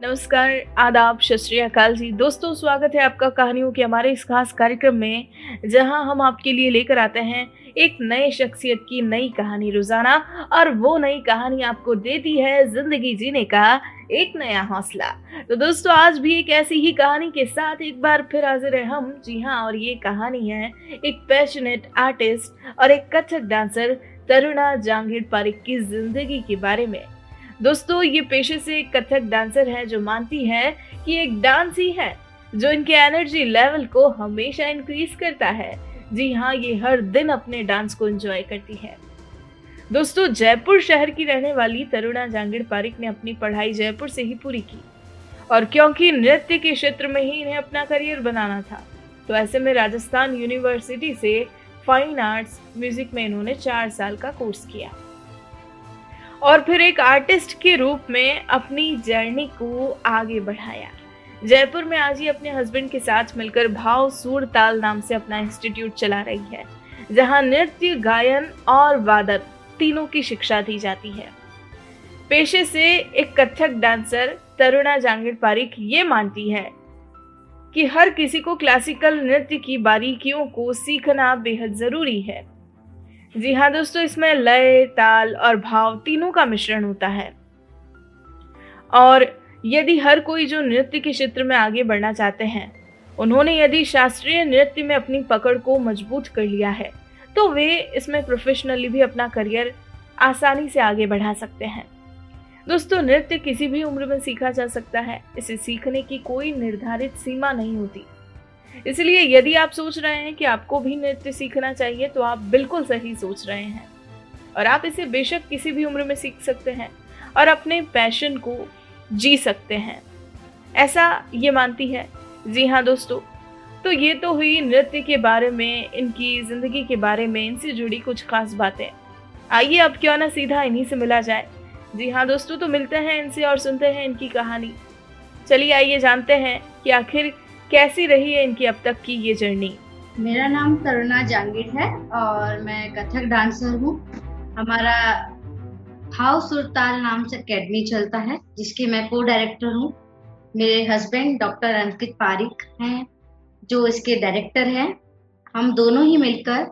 नमस्कार, आदाब अकाल जी। दोस्तों, स्वागत है आपका कहानियों के हमारे इस खास कार्यक्रम में, जहाँ हम आपके लिए लेकर आते हैं एक नए शख्सियत की नई कहानी रोज़ाना, और वो नई कहानी आपको देती है ज़िंदगी जीने का एक नया हौसला। तो दोस्तों, आज भी एक ऐसी ही कहानी के साथ एक बार फिर हाजिर है हम। जी हाँ और ये कहानी है एक पैशनेट आर्टिस्ट और एक कथक डांसर तरुणा जहांगीर पारिक की ज़िंदगी के बारे में। दोस्तों, ये पेशे से एक कथक डांसर है जो मानती है कि एक डांस ही है, जो इनके एनर्जी लेवल को हमेशा इंक्रीज करता है। जी हाँ ये हर दिन अपने डांस को एंजॉय करती है। दोस्तों, जयपुर शहर की रहने वाली तरुणा जांगिड़ पारिक ने अपनी पढ़ाई जयपुर से ही पूरी की। और क्योंकि नृत्य के क्षेत्र में ही इन्हें अपना करियर बनाना था तो ऐसे में राजस्थान यूनिवर्सिटी से फाइन आर्ट्स म्यूज़िक में इन्होंने चार साल का कोर्स किया। और फिर एक आर्टिस्ट के रूप में अपनी जर्नी को आगे बढ़ाया। जयपुर में आज ही अपने हस्बैंड के साथ मिलकर भाव सूर ताल नाम से अपना इंस्टीट्यूट चला रही है, जहाँ नृत्य, गायन और वादन तीनों की शिक्षा दी जाती है। पेशे से एक कथक डांसर तरुणा जांगिड़ पारिक ये मानती है कि हर किसी को क्लासिकल नृत्य की बारीकियों को सीखना बेहद ज़रूरी है। जी हाँ दोस्तों, इसमें लय, ताल और भाव तीनों का मिश्रण होता है। और यदि हर कोई जो नृत्य के क्षेत्र में आगे बढ़ना चाहते हैं, उन्होंने यदि शास्त्रीय नृत्य में अपनी पकड़ को मज़बूत कर लिया है तो वे इसमें प्रोफेशनली भी अपना करियर आसानी से आगे बढ़ा सकते हैं। दोस्तों, नृत्य किसी भी उम्र में सीखा जा सकता है। इसे सीखने की कोई निर्धारित सीमा नहीं होती। इसलिए यदि आप सोच रहे हैं कि आपको भी नृत्य सीखना चाहिए तो आप बिल्कुल सही सोच रहे हैं। और आप इसे बेशक किसी भी उम्र में सीख सकते हैं और अपने पैशन को जी सकते हैं। ऐसा ये मानती है। जी हाँ दोस्तों तो ये तो हुई नृत्य के बारे में, इनकी ज़िंदगी के बारे में, इनसे जुड़ी कुछ खास बातें। आइए अब क्यों ना सीधा इन्हीं से मिला जाए। जी हाँ दोस्तों तो मिलते हैं इनसे और सुनते हैं इनकी कहानी। चलिए आइए जानते हैं कि आखिर कैसी रही है इनकी अब तक की ये जर्नी? मेरा नाम करुणा जांगीर है और मैं कथक डांसर हूँ। हमारा हाउ सुरताल नाम से अकेडमी चलता है, जिसके मैं को डायरेक्टर हूँ। मेरे हस्बैंड डॉक्टर अंकित पारिक हैं, जो इसके डायरेक्टर हैं। हम दोनों ही मिलकर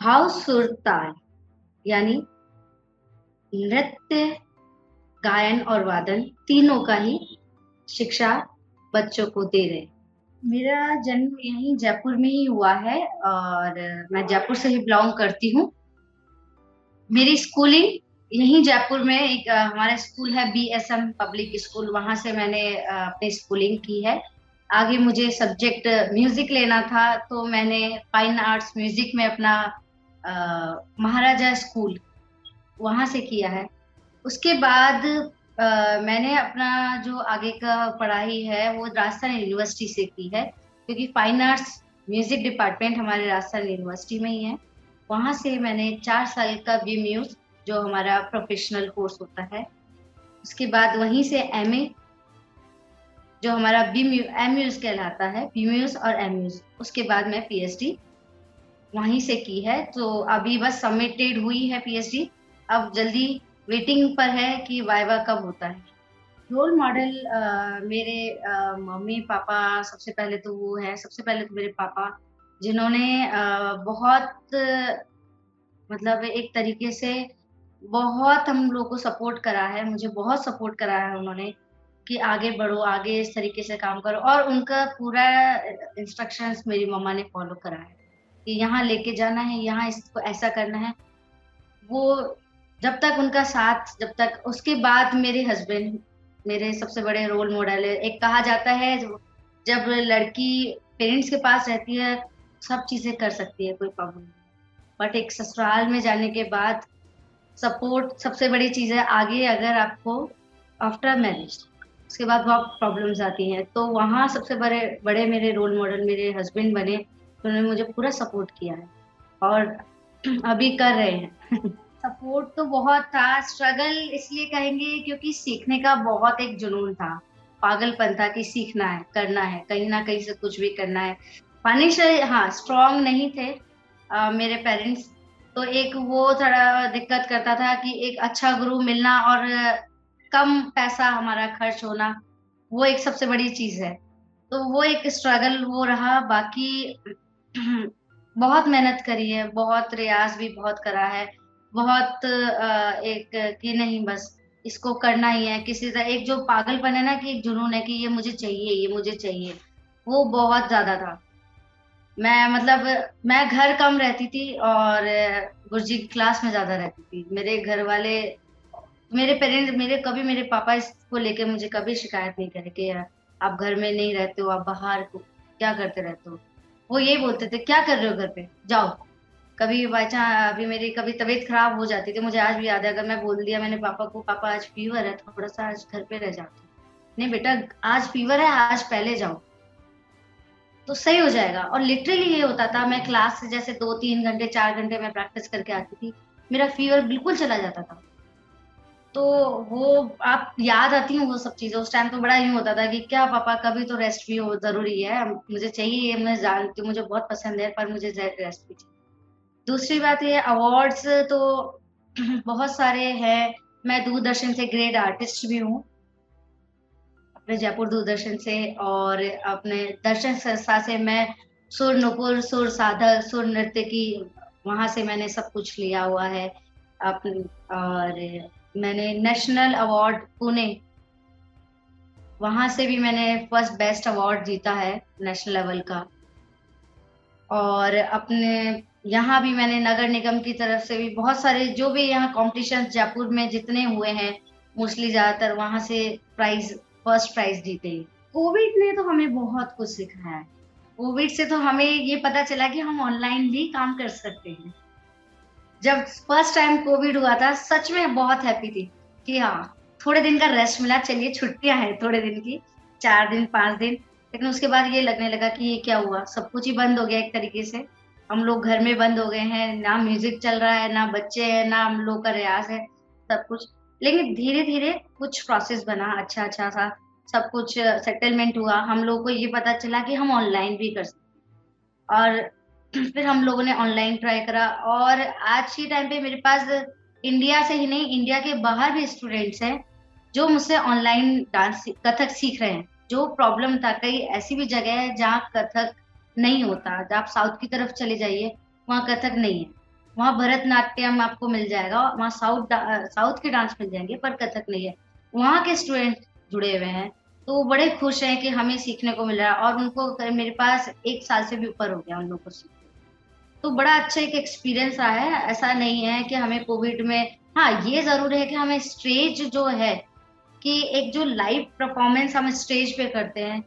भाव सुरताल यानी नृत्य, गायन और वादन, तीनों का ही शिक्षा बच्चों को दे रहे हैं। मेरा जन्म यहीं जयपुर में ही हुआ है और मैं जयपुर से ही बिलोंग करती हूँ। मेरी स्कूलिंग यहीं जयपुर में एक हमारा स्कूल है B S M public school वहाँ से मैंने अपनी स्कूलिंग की है। आगे मुझे सब्जेक्ट म्यूज़िक लेना था तो मैंने फाइन आर्ट्स म्यूज़िक में अपना महाराजा स्कूल वहाँ से किया है। उसके बाद Uh, मैंने अपना जो आगे का पढ़ाई है वो राजस्थान यूनिवर्सिटी से की है क्योंकि फाइन आर्ट्स म्यूज़िक डिपार्टमेंट हमारे राजस्थान यूनिवर्सिटी में ही है। वहाँ से मैंने चार साल का बी म्यूज जो हमारा प्रोफेशनल कोर्स होता है। उसके बाद वहीं से एमए जो हमारा बी म्यू एम म्यूज कहलाता है बी म्यूज और एम म्यूज उसके बाद मैं पीएचडी वहीं से की है। तो अभी बस सबमिटेड हुई है पीएचडी अब जल्दी वेटिंग पर है कि वाइवा कब होता है। रोल मॉडल मेरे मम्मी, पापा सबसे पहले तो वो है। सबसे पहले तो मेरे पापा, जिन्होंने बहुत मतलब एक तरीके से बहुत हम लोग को सपोर्ट करा है। मुझे बहुत सपोर्ट करा है उन्होंने कि आगे बढ़ो, आगे इस तरीके से काम करो और उनका पूरा इंस्ट्रक्शंस मेरी मम्मा ने फॉलो करा है कि यहाँ लेके जाना है, यहाँ इसको ऐसा करना है। वो जब तक उनका साथ, जब तक, उसके बाद मेरे हस्बैंड मेरे सबसे बड़े रोल मॉडल है एक कहा जाता है, जब लड़की पेरेंट्स के पास रहती है, सब चीज़ें कर सकती है, कोई प्रॉब्लम नहीं। बट एक ससुराल में जाने के बाद सपोर्ट सबसे बड़ी चीज़ है, आगे अगर आपको आफ्टर मैरिज उसके बाद बहुत प्रॉब्लम्स आती हैं तो वहाँ सबसे बड़े बड़े मेरे रोल मॉडल मेरे हस्बैंड बने तो उन्होंने मुझे पूरा सपोर्ट किया है। और अभी कर रहे हैं। सपोर्ट तो बहुत था स्ट्रगल इसलिए कहेंगे क्योंकि सीखने का बहुत एक जुनून था। पागलपन था कि सीखना है करना है कहीं ना कहीं से कुछ भी करना है। फाइनेंशियल हाँ स्ट्रॉन्ग नहीं थे आ, मेरे पेरेंट्स तो एक वो थोड़ा दिक्कत करता था कि एक अच्छा गुरु मिलना और कम पैसा हमारा खर्च होना वो एक सबसे बड़ी चीज़ है। तो वो एक स्ट्रगल वो रहा बाकी बहुत मेहनत करी है बहुत रियाज भी बहुत करा है। बहुत एक कि नहीं, बस इसको करना ही है। किसी तरह एक जो पागलपन है ना कि एक जुनून है कि ये मुझे चाहिए, ये मुझे चाहिए, वो बहुत ज़्यादा था। मैं मतलब मैं घर कम रहती थी और गुरुजी क्लास में ज़्यादा रहती थी। मेरे घर वाले, मेरे पेरेंट्स मेरे, कभी मेरे पापा इसको लेके मुझे कभी शिकायत नहीं करे कि आप घर में नहीं रहते हो, आप बाहर क्या करते रहते हो? वो यही बोलते थे, क्या कर रहे हो घर पे? जाओ। कभी बाई चांस अभी मेरी कभी तबीयत खराब हो जाती थी, मुझे आज भी याद है, अगर मैं बोल दिया मैंने पापा को, पापा आज फीवर है थोड़ा सा आज घर पे रह जाते नहीं बेटा, आज फीवर है, आज पहले जाओ। तो सही हो जाएगा। और लिटरली ये होता था, मैं क्लास से जैसे दो तीन घंटे, चार घंटे में प्रैक्टिस करके आती थी, मेरा फीवर बिल्कुल चला जाता था। तो वो आप याद आती हूँ वो सब चीज़ें। उस टाइम तो बड़ा ही होता था कि क्या पापा, कभी तो रेस्ट भी हो, ज़रूरी है। मुझे चाहिए, मैं जानती हूँ, मुझे बहुत पसंद है, पर मुझे रेस्ट भी चाहिए। दूसरी बात ये अवार्ड्स तो बहुत सारे हैं। मैं दूरदर्शन से ग्रेट आर्टिस्ट भी हूँ। अपने जयपुर दूरदर्शन से और अपने दर्शन संस्था से मैं सुर नुपुर, सुर साधक, सुर नृत्य की, वहाँ से मैंने सब कुछ लिया हुआ है। अपने और मैंने नेशनल अवार्ड पुणे, वहाँ से भी मैंने फ़र्स्ट बेस्ट अवार्ड जीता है नेशनल लेवल का। और अपने यहाँ भी मैंने नगर निगम की तरफ़ से भी बहुत सारे, जो भी यहाँ कॉम्पिटिशन जयपुर में जितने हुए हैं मोस्टली ज़्यादातर वहाँ से प्राइज फ़र्स्ट प्राइज जीते कोविड ने तो हमें बहुत कुछ सिखाया है। कोविड से तो हमें ये पता चला कि हम ऑनलाइन भी काम कर सकते हैं। जब फ़र्स्ट टाइम कोविड हुआ था, सच में बहुत हैप्पी थी कि हाँ थोड़े दिन का रेस्ट मिला, चलिए छुट्टियाँ हैं थोड़े दिन की, चार दिन, पाँच दिन। लेकिन उसके बाद ये लगने लगा कि ये क्या हुआ? सब कुछ ही बंद हो गया एक तरीके से। हम लोग घर में बंद हो गए हैं, ना म्यूज़िक चल रहा है, ना बच्चे हैं, ना हम लोग का रियाज है, सब कुछ। लेकिन धीरे धीरे कुछ प्रोसेस बना अच्छा अच्छा सा, सब कुछ सेटलमेंट हुआ। हम लोगों को ये पता चला कि हम ऑनलाइन भी कर सकते और फिर हम लोगों ने ऑनलाइन ट्राई करा। और आज के टाइम पे मेरे पास इंडिया से ही नहीं इंडिया के बाहर भी स्टूडेंट्स हैं, जो मुझसे ऑनलाइन डांस कथक सीख रहे हैं। जो प्रॉब्लम था, कई ऐसी भी जगह है जहाँ कथक नहीं होता। जब आप साउथ की तरफ़ चले जाइए, वहाँ कथक नहीं है। वहाँ भरतनाट्यम आपको मिल जाएगा, वहाँ साउथ साउथ के डांस मिल जाएँगे, पर कथक नहीं है। वहाँ के स्टूडेंट जुड़े हुए हैं तो वो बड़े खुश हैं कि हमें सीखने को मिल रहा है और उनको मेरे पास एक साल से भी ऊपर हो गया उन लोग को सीख तो बड़ा अच्छा एक एक्सपीरियंस रहा है। ऐसा नहीं है कि हमें कोविड में हाँ ये ज़रूर है कि हमें स्टेज जो है, कि एक जो लाइव परफॉर्मेंस हम स्टेज पे करते हैं,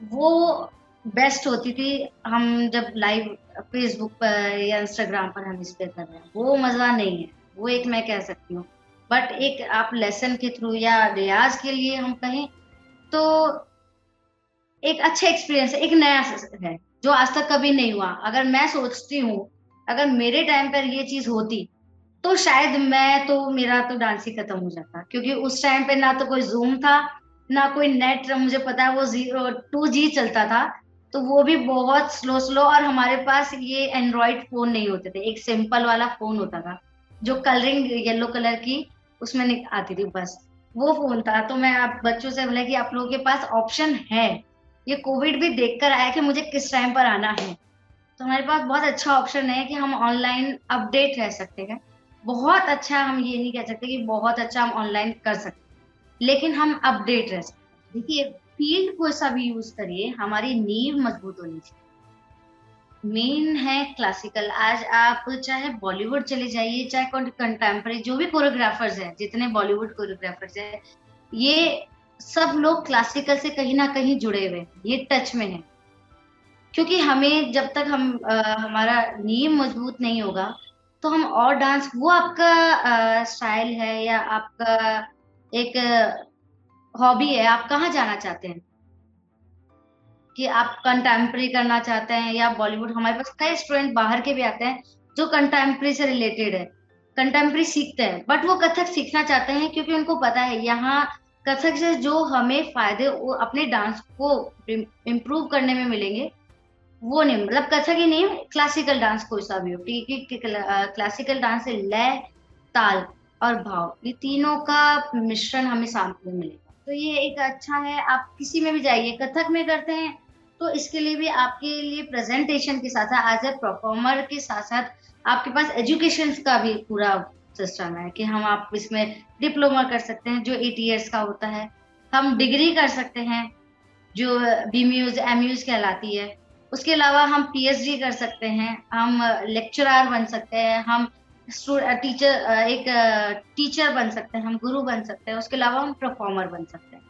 वो बेस्ट होती थी, हम जब लाइव फेसबुक पर या इंस्टाग्राम पर हम इस पे कर रहे हैं, वो मज़ा नहीं है, वो एक मैं कह सकती हूँ। बट एक आप लेसन के थ्रू या रियाज के लिए हम कहें तो एक अच्छा एक्सपीरियंस है एक नया है, जो आज तक कभी नहीं हुआ। अगर मैं सोचती हूँ, अगर मेरे टाइम पर ये चीज़ होती तो शायद मैं तो मेरा तो डांस ही खत्म हो जाता, क्योंकि उस टाइम पे ना तो कोई जूम था, ना कोई नेट मुझे पता है वो ज़ीरो टू जी चलता था तो वो भी बहुत स्लो स्लो और हमारे पास ये एंड्रॉइड फ़ोन नहीं होते थे। एक सिंपल वाला फ़ोन होता था, जो कलरिंग येलो कलर की उसमें आती थी, बस। वो फ़ोन था। तो मैं आप बच्चों से बोला कि आप लोगों के पास ऑप्शन है। ये कोविड भी देखकर आया कि मुझे किस टाइम पर आना है। तो हमारे पास बहुत अच्छा ऑप्शन है कि हम ऑनलाइन अपडेट रह सकते हैं। बहुत अच्छा हम ये नहीं कह सकते कि बहुत अच्छा हम ऑनलाइन कर सकते लेकिन हम अपडेट रह सकते देखिए फ़ील्ड को ऐसा भी यूज़ करिए हमारी नींव मज़बूत होनी चाहिए। मेन है क्लासिकल। आज आप चाहे बॉलीवुड चले जाइए चाहे कंटेम्प्रेरी जो भी कोरियोग्राफर्स हैं जितने बॉलीवुड कोरियोग्राफर्स हैं ये सब लोग क्लासिकल से कहीं ना कहीं जुड़े हुए हैं। ये टच में है। क्योंकि हमें जब तक हम आ, हमारा नींव मज़बूत नहीं होगा तो हम और डांस वो आपका स्टाइल है या आपका एक हॉबी है, आप कहाँ जाना चाहते हैं? कि आप कंटेम्प्रेरी करना चाहते हैं या बॉलीवुड हमारे पास कई स्टूडेंट बाहर के भी आते हैं जो कंटेम्प्रेरी से रिलेटेड है। कंटेम्प्रेरी सीखते हैं बट वो कथक सीखना चाहते हैं क्योंकि उनको पता है, यहाँ कथक से जो हमें फ़ायदे, वो अपने डांस को इम्प्रूव करने में मिलेंगे, वो नहीं मतलब कथक ही नहीं क्लासिकल डांस कोई सा भी हो। क्योंकि क्लासिकल डांस से लय, ताल और भाव, ये तीनों का मिश्रण हमें सामने मिलेगा तो ये एक अच्छा है, आप किसी में भी जाइए, कथक में करते हैं तो इसके लिए भी आपके लिए प्रेजेंटेशन के साथ साथ एज ए परफॉर्मर के साथ साथ आपके पास एजुकेशन का भी पूरा सिस्टम है कि हम आप इसमें डिप्लोमा कर सकते हैं, जो एट ईयर्स का होता है। हम डिग्री कर सकते हैं, जो बी म्यूज एम यूज़ कहलाती है। उसके अलावा हम पीएचडी कर सकते हैं, हम लेक्चरर बन सकते हैं, हम टीचर एक टीचर बन सकते हैं, हम गुरु बन सकते हैं, उसके अलावा हम परफॉर्मर बन सकते हैं।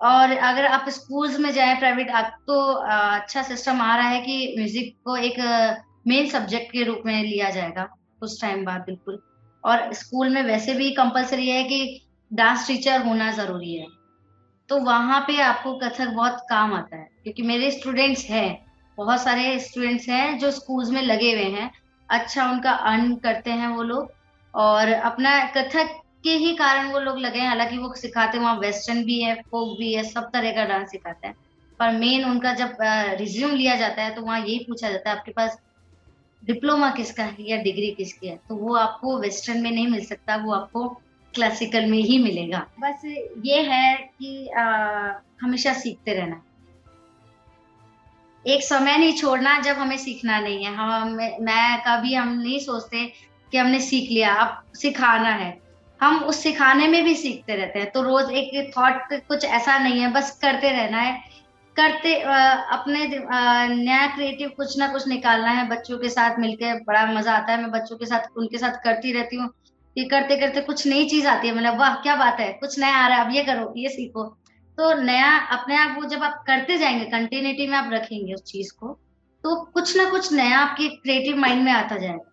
और अगर आप स्कूल्स में जाएँ प्राइवेट आप तो अच्छा सिस्टम आ रहा है कि म्यूज़िक को एक मेन सब्जेक्ट के रूप में लिया जाएगा कुछ टाइम बाद बिल्कुल। और स्कूल में वैसे भी कंपलसरी है कि डांस टीचर होना ज़रूरी है। तो वहाँ पे आपको कथक बहुत काम आता है, क्योंकि मेरे स्टूडेंट्स हैं, बहुत सारे स्टूडेंट्स हैं जो स्कूल्स में लगे हुए हैं अच्छा उनका अर्न करते हैं वो लोग। और अपना कथक के ही कारण वो लोग लगे हैं। हालाँकि वो सिखाते वहाँ वेस्टर्न भी है फोक भी है सब तरह का डांस सिखाते हैं। पर मेन उनका जब रिज्यूम लिया जाता है तो वहाँ यही पूछा जाता है आपके पास डिप्लोमा किसका है या डिग्री किसकी है? तो वो आपको वेस्टर्न में नहीं मिल सकता वो आपको क्लासिकल में ही मिलेगा। बस ये है कि आ, हमेशा सीखते रहना। एक समय नहीं छोड़ना, जब हमें सीखना नहीं है। हम मैं कभी हम नहीं सोचते कि हमने सीख लिया, अब सिखाना है। हम उस सिखाने में भी सीखते रहते हैं। तो रोज एक थॉट कुछ ऐसा नहीं है, बस करते रहना है। करते अपने नया क्रिएटिव कुछ ना कुछ निकालना है। बच्चों के साथ मिलकर बड़ा मज़ा आता है। मैं बच्चों के साथ, उनके साथ करती रहती हूँ। ये करते करते कुछ नई चीज़ आती है। मतलब वाह, क्या बात है! कुछ नया आ रहा है, अब ये करो, ये सीखो। तो नया अपने आप वो जब आप करते जाएँगे कंटिन्यूटी में आप रखेंगे उस चीज़ को तो कुछ ना कुछ नया आपके क्रिएटिव माइंड में आता जाएगा।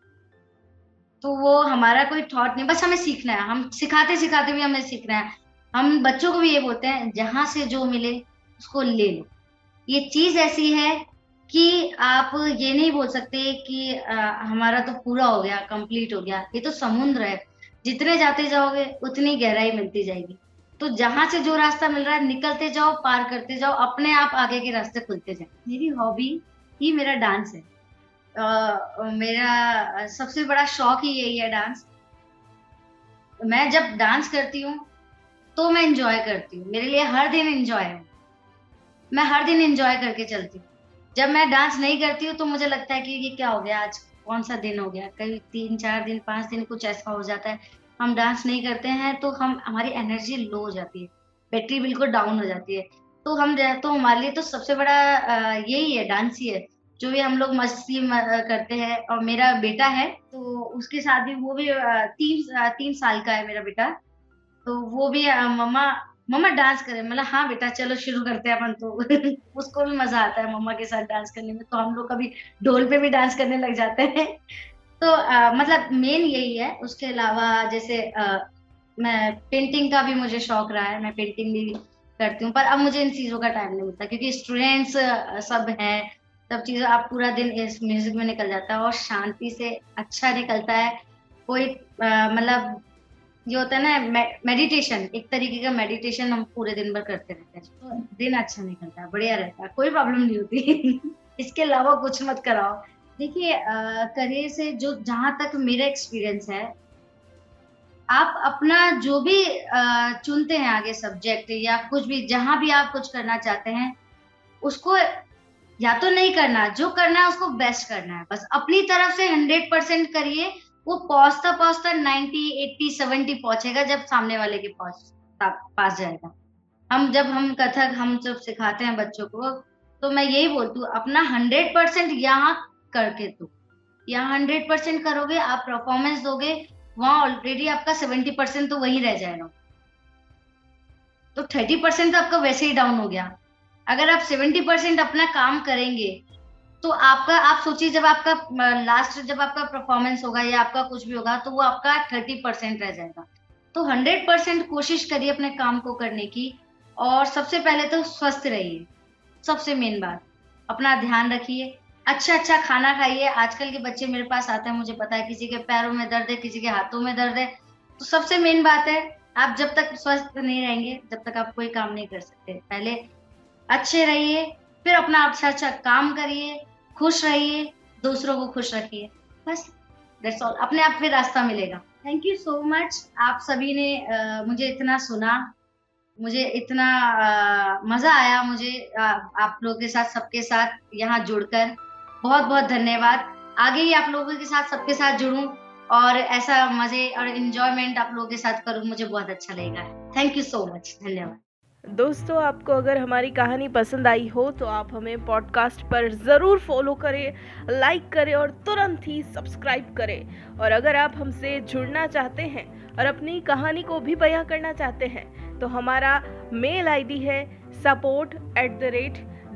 तो वो हमारा कोई थॉट नहीं बस हमें सीखना है। हम सिखाते सिखाते भी हमें सीखना है। हम बच्चों को भी ये बोलते हैं जहाँ से जो मिले उसको ले लो। ये चीज़ ऐसी है कि आप ये नहीं बोल सकते कि आ, हमारा तो पूरा हो गया कंप्लीट हो गया। ये तो समुद्र है। जितने जाते जाओगे उतनी गहराई मिलती जाएगी। तो जहाँ से जो रास्ता मिल रहा है निकलते जाओ पार करते जाओ अपने आप आगे के रास्ते खुलते जाए। मेरी हॉबी ही मेरा डांस है। आ, मेरा सबसे बड़ा शौक ही यही है डांस। मैं जब डांस करती हूँ तो मैं इंजॉय करती हूँ। मेरे लिए हर दिन इंजॉय है। मैं हर दिन इंजॉय करके चलती हूँ। जब मैं डांस नहीं करती हूँ तो मुझे लगता है कि ये क्या हो गया आज कौन सा दिन हो गया? कभी तीन चार दिन पाँच दिन कुछ ऐसा हो जाता है। हम डांस नहीं करते हैं तो हम, हमारी एनर्जी लो हो जाती है। बैटरी बिल्कुल डाउन हो जाती है। तो हम तो हमारे लिए तो सबसे बड़ा यही है डांस ही है। जो भी हम लोग मस्ती करते हैं, और मेरा बेटा है तो उसके साथ भी वो भी तीन तीन साल का है मेरा बेटा। तो वो भी मम्मा मम्मा डांस करे। मतलब हाँ बेटा, चलो शुरू करते हैं अपन तो। उसको भी मज़ा आता है मम्मा के साथ डांस करने में। तो हम लोग कभी ढोल पे भी डांस करने लग जाते हैं। तो आ, मतलब मेन यही है। उसके अलावा जैसे आ, मैं पेंटिंग का भी मुझे शौक रहा है। मैं पेंटिंग भी करती हूँ पर अब मुझे इन चीज़ों का टाइम नहीं मिलता क्योंकि स्टूडेंट्स सब हैं। सब चीज़ आप पूरा दिन इस म्यूज़िक में निकल जाता है और शांति से अच्छा निकलता है। कोई मतलब ये होता है ना मेडिटेशन एक तरीके का मेडिटेशन हम पूरे दिन भर करते रहते हैं। तो दिन अच्छा निकलता है बढ़िया रहता है कोई प्रॉब्लम नहीं होती। इसके अलावा कुछ मत कराओ। देखिए करियर से जो, जहाँ तक मेरा एक्सपीरियंस है, आप अपना जो भी चुनते हैं आगे सब्जेक्ट या कुछ भी, जहाँ भी आप कुछ करना चाहते हैं, उसको या तो नहीं करना, जो करना है उसको बेस्ट करना है। बस अपनी तरफ़ से हंड्रेड परसेंट करिए, वो पहुँचता पहुँचता नाइनटी एट्टी सेवेंटी पहुंचेगा जब सामने वाले के पास पास जाएगा। हम जब हम कथक, हम जब सिखाते हैं बच्चों को तो मैं यही बोलती हूँ, अपना हंड्रेड परसेंट यहाँ करके दो। यहाँ हंड्रेड परसेंट करोगे, आप परफॉर्मेंस दोगे, वहाँ ऑलरेडी आपका सेवेंटी परसेंट तो वही रह जाएगा। तो थर्टी परसेंट तो आपका वैसे ही डाउन हो गया। अगर आप सेवेंटी परसेंट अपना काम करेंगे तो आपका, आप सोचिए जब आपका लास्ट जब आपका परफॉर्मेंस होगा या आपका कुछ भी होगा तो वो आपका थर्टी परसेंट रह जाएगा। तो हंड्रेड परसेंट कोशिश करिए अपने काम को करने की, और सबसे पहले तो स्वस्थ रहिए। सबसे मेन बात, अपना ध्यान रखिए। अच्छा अच्छा खाना खाइए। आजकल के बच्चे मेरे पास आते हैं मुझे पता है किसी के पैरों में दर्द है किसी के हाथों में दर्द है। तो सबसे मेन बात है आप जब तक स्वस्थ नहीं रहेंगे जब तक आप कोई काम नहीं कर सकते। पहले अच्छे रहिए फिर अपना अच्छा अच्छा काम करिए खुश रहिए दूसरों को खुश रखिए। बस दैट्स ऑल अपने आप फिर रास्ता मिलेगा। थैंक यू सो मच आप सभी ने uh, मुझे इतना सुना मुझे इतना आ, मज़ा आया मुझे आ, आप लोगों के साथ सबके साथ यहाँ जुड़कर। बहुत बहुत धन्यवाद। आगे ही आप लोगों के साथ सबके साथ जुड़ूं और ऐसा मज़े और इंजॉयमेंट आप लोगों के साथ करूँ, मुझे बहुत अच्छा लगेगा। थैंक यू सो मच धन्यवाद। दोस्तों, आपको अगर हमारी कहानी पसंद आई हो तो आप हमें पॉडकास्ट पर ज़रूर फॉलो करें लाइक करें और तुरंत ही सब्सक्राइब करें। और अगर आप हमसे जुड़ना चाहते हैं और अपनी कहानी को भी बयां करना चाहते हैं तो हमारा मेल आईडी है support at the rate